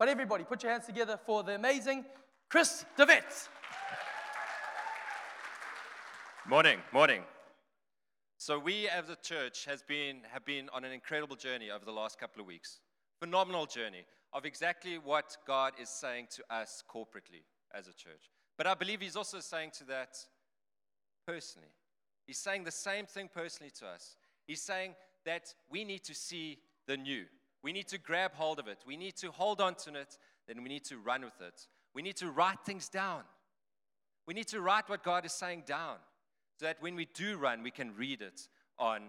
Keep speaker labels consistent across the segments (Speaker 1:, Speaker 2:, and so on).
Speaker 1: But everybody, put your hands together for the amazing Chris De Wet.
Speaker 2: Morning, morning. So we as a church has been, have been on an incredible journey over the last couple of weeks. Phenomenal journey of exactly what God is saying to us corporately as a church. But I believe He's also saying to that personally. He's saying the same thing personally to us. He's saying that we need to see the new. We need to grab hold of it. We need to hold on to it. Then we need to run with it. We need to write things down. We need to write what God is saying down so that when we do run, we can read it on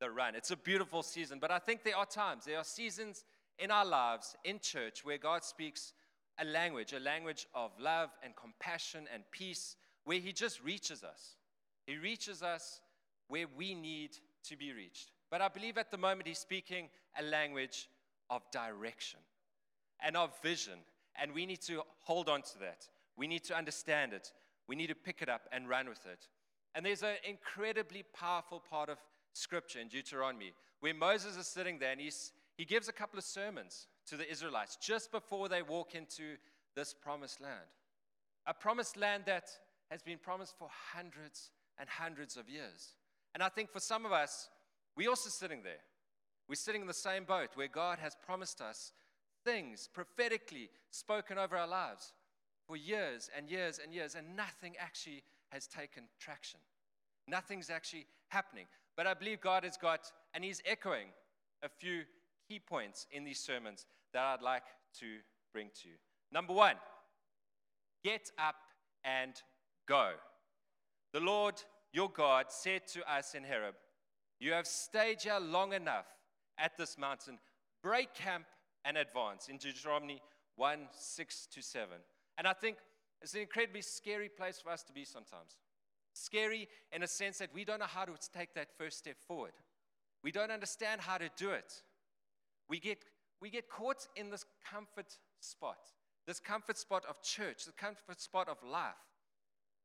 Speaker 2: the run. It's a beautiful season, but I think there are times, there are seasons in our lives, in church, where God speaks a language, a language of love and compassion and peace, where He just reaches us. He reaches us where we need to be reached. But I believe at the moment He's speaking a language of direction and of vision. And we need to hold on to that. We need to understand it. We need to pick it up and run with it. And there's an incredibly powerful part of scripture in Deuteronomy where Moses is sitting there and he's, he gives a couple of sermons to the Israelites just before they walk into this promised land. A promised land that has been promised for hundreds and hundreds of years. And I think for some of us, we're also sitting there. We're sitting in the same boat where God has promised us things prophetically spoken over our lives for years and years and years, and nothing actually has taken traction. Nothing's actually happening. But I believe God has got, and He's echoing a few key points in these sermons that I'd like to bring to you. Number one, get up and go. The Lord your God said to us in Horeb, You have stayed here long enough at this mountain. Break camp and advance in Deuteronomy 1 6 to 7. And I think it's an incredibly scary place for us to be sometimes. Scary in a sense that we don't know how to take that first step forward. We don't understand how to do it. We get, we get caught in this comfort spot, this comfort spot of church, the comfort spot of life.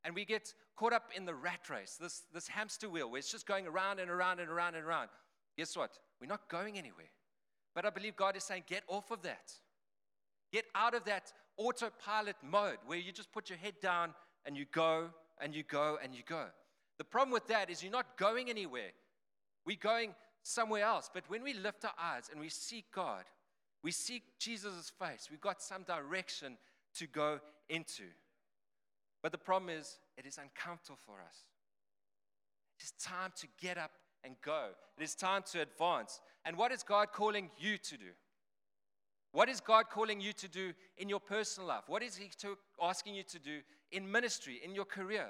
Speaker 2: And we get caught up in the rat race, this, this hamster wheel where it's just going around and around and around and around. Guess what? We're not going anywhere. But I believe God is saying, get off of that. Get out of that autopilot mode where you just put your head down and you go and you go and you go. The problem with that is you're not going anywhere. We're going somewhere else. But when we lift our eyes and we seek God, we seek Jesus' face, we've got some direction to go into. But the problem is, it is uncomfortable for us. It is time to get up and go. It is time to advance. And what is God calling you to do? What is God calling you to do in your personal life? What is He to, asking you to do in ministry, in your career?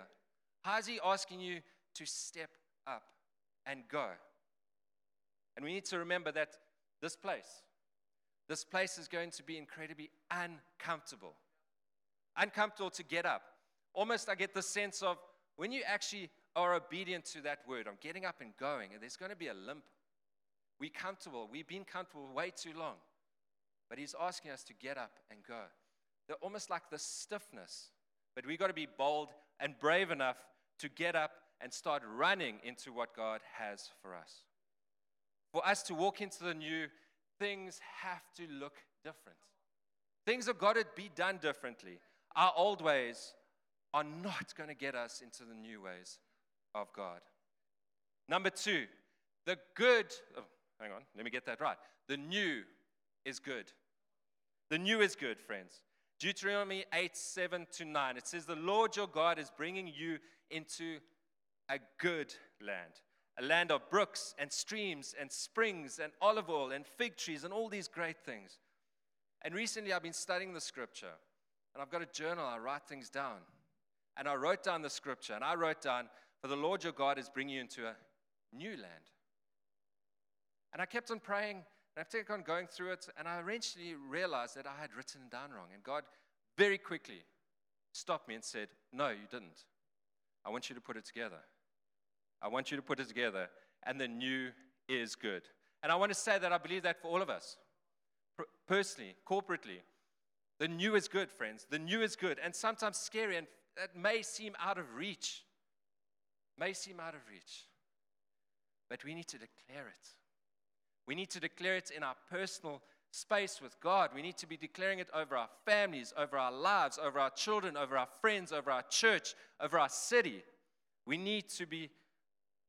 Speaker 2: How is He asking you to step up and go? And we need to remember that this place, this place is going to be incredibly uncomfortable. Uncomfortable to get up almost I get the sense of when you actually are obedient to that word, I'm getting up and going, and there's going to be a limp. We're comfortable. We've been comfortable way too long. But he's asking us to get up and go. They're almost like the stiffness. But we've got to be bold and brave enough to get up and start running into what God has for us. For us to walk into the new, things have to look different. Things have got to be done differently. Our old ways are not going to get us into the new ways of God. Number two, the good, oh, hang on, let me get that right. The new is good. The new is good, friends. Deuteronomy 8, 7 to 9. It says, The Lord your God is bringing you into a good land, a land of brooks and streams and springs and olive oil and fig trees and all these great things. And recently I've been studying the scripture and I've got a journal, I write things down. And I wrote down the scripture, and I wrote down, For the Lord your God is bringing you into a new land. And I kept on praying, and I kept on going through it, and I eventually realized that I had written it down wrong. And God very quickly stopped me and said, No, you didn't. I want you to put it together. I want you to put it together, and the new is good. And I want to say that I believe that for all of us, personally, corporately. The new is good, friends. The new is good, and sometimes scary. And that may seem out of reach, may seem out of reach, but we need to declare it. We need to declare it in our personal space with God. We need to be declaring it over our families, over our lives, over our children, over our friends, over our church, over our city. We need to be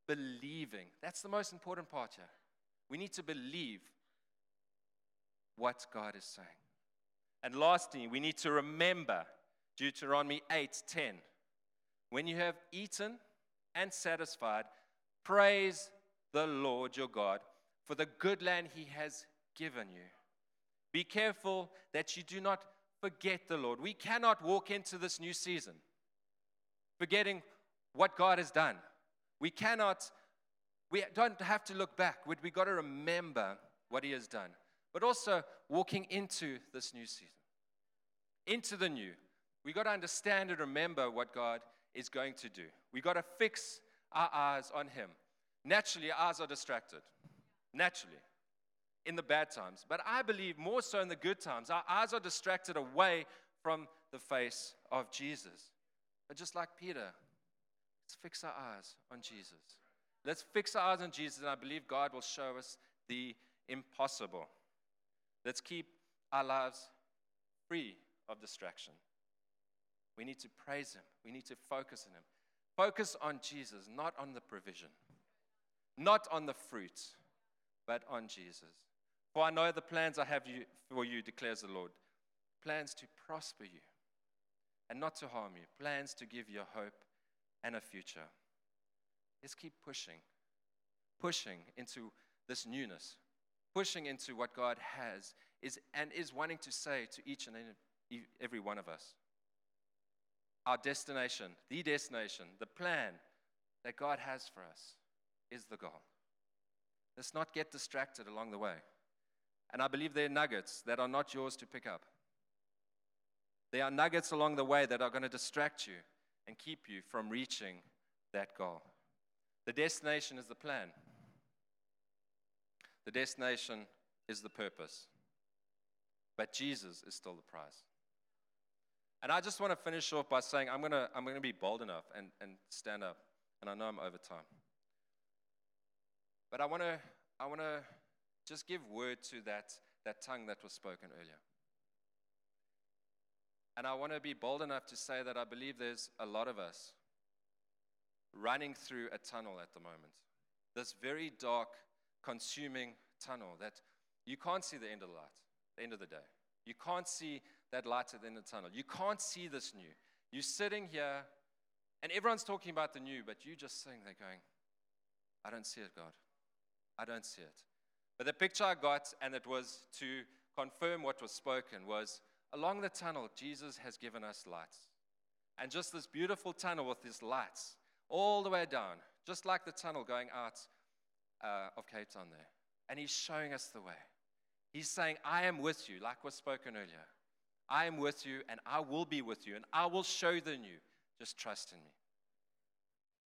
Speaker 2: believing. That's the most important part here. We need to believe what God is saying. And lastly, we need to remember Deuteronomy 8:10. When you have eaten and satisfied, praise the Lord your God for the good land he has given you. Be careful that you do not forget the Lord. We cannot walk into this new season forgetting what God has done. We cannot, we don't have to look back. We've got to remember what He has done. But also walking into this new season, into the new. We got to understand and remember what God is going to do. We got to fix our eyes on Him. Naturally, our eyes are distracted. Naturally in the bad times, but I believe more so in the good times. Our eyes are distracted away from the face of Jesus. But just like Peter, let's fix our eyes on Jesus. Let's fix our eyes on Jesus, and I believe God will show us the impossible. Let's keep our lives free of distraction. We need to praise Him, we need to focus on Him. Focus on Jesus, not on the provision, not on the fruit, but on Jesus. For I know the plans I have you, for you, declares the Lord plans to prosper you and not to harm you, plans to give you a hope and a future. Let's keep pushing, pushing into this newness, pushing into what God has is, and is wanting to say to each and every one of us. Our destination, the destination, the plan that God has for us is the goal. Let's not get distracted along the way. And I believe there are nuggets that are not yours to pick up. There are nuggets along the way that are going to distract you and keep you from reaching that goal. The destination is the plan, the destination is the purpose. But Jesus is still the prize. And I just want to finish off by saying I'm going to, I'm going to be bold enough and, and stand up. And I know I'm over time. But I want to, I want to just give word to that, that tongue that was spoken earlier. And I want to be bold enough to say that I believe there's a lot of us running through a tunnel at the moment. This very dark, consuming tunnel that you can't see the end of the light, the end of the day. You can't see that light at the end of the tunnel. You can't see this new. You're sitting here, and everyone's talking about the new, but you're just sitting there going, I don't see it, God. I don't see it. But the picture I got, and it was to confirm what was spoken, was along the tunnel, Jesus has given us lights. And just this beautiful tunnel with these lights all the way down, just like the tunnel going out uh, of Cape Town there. And he's showing us the way. He's saying, I am with you, like was spoken earlier. I am with you, and I will be with you, and I will show the new. Just trust in me.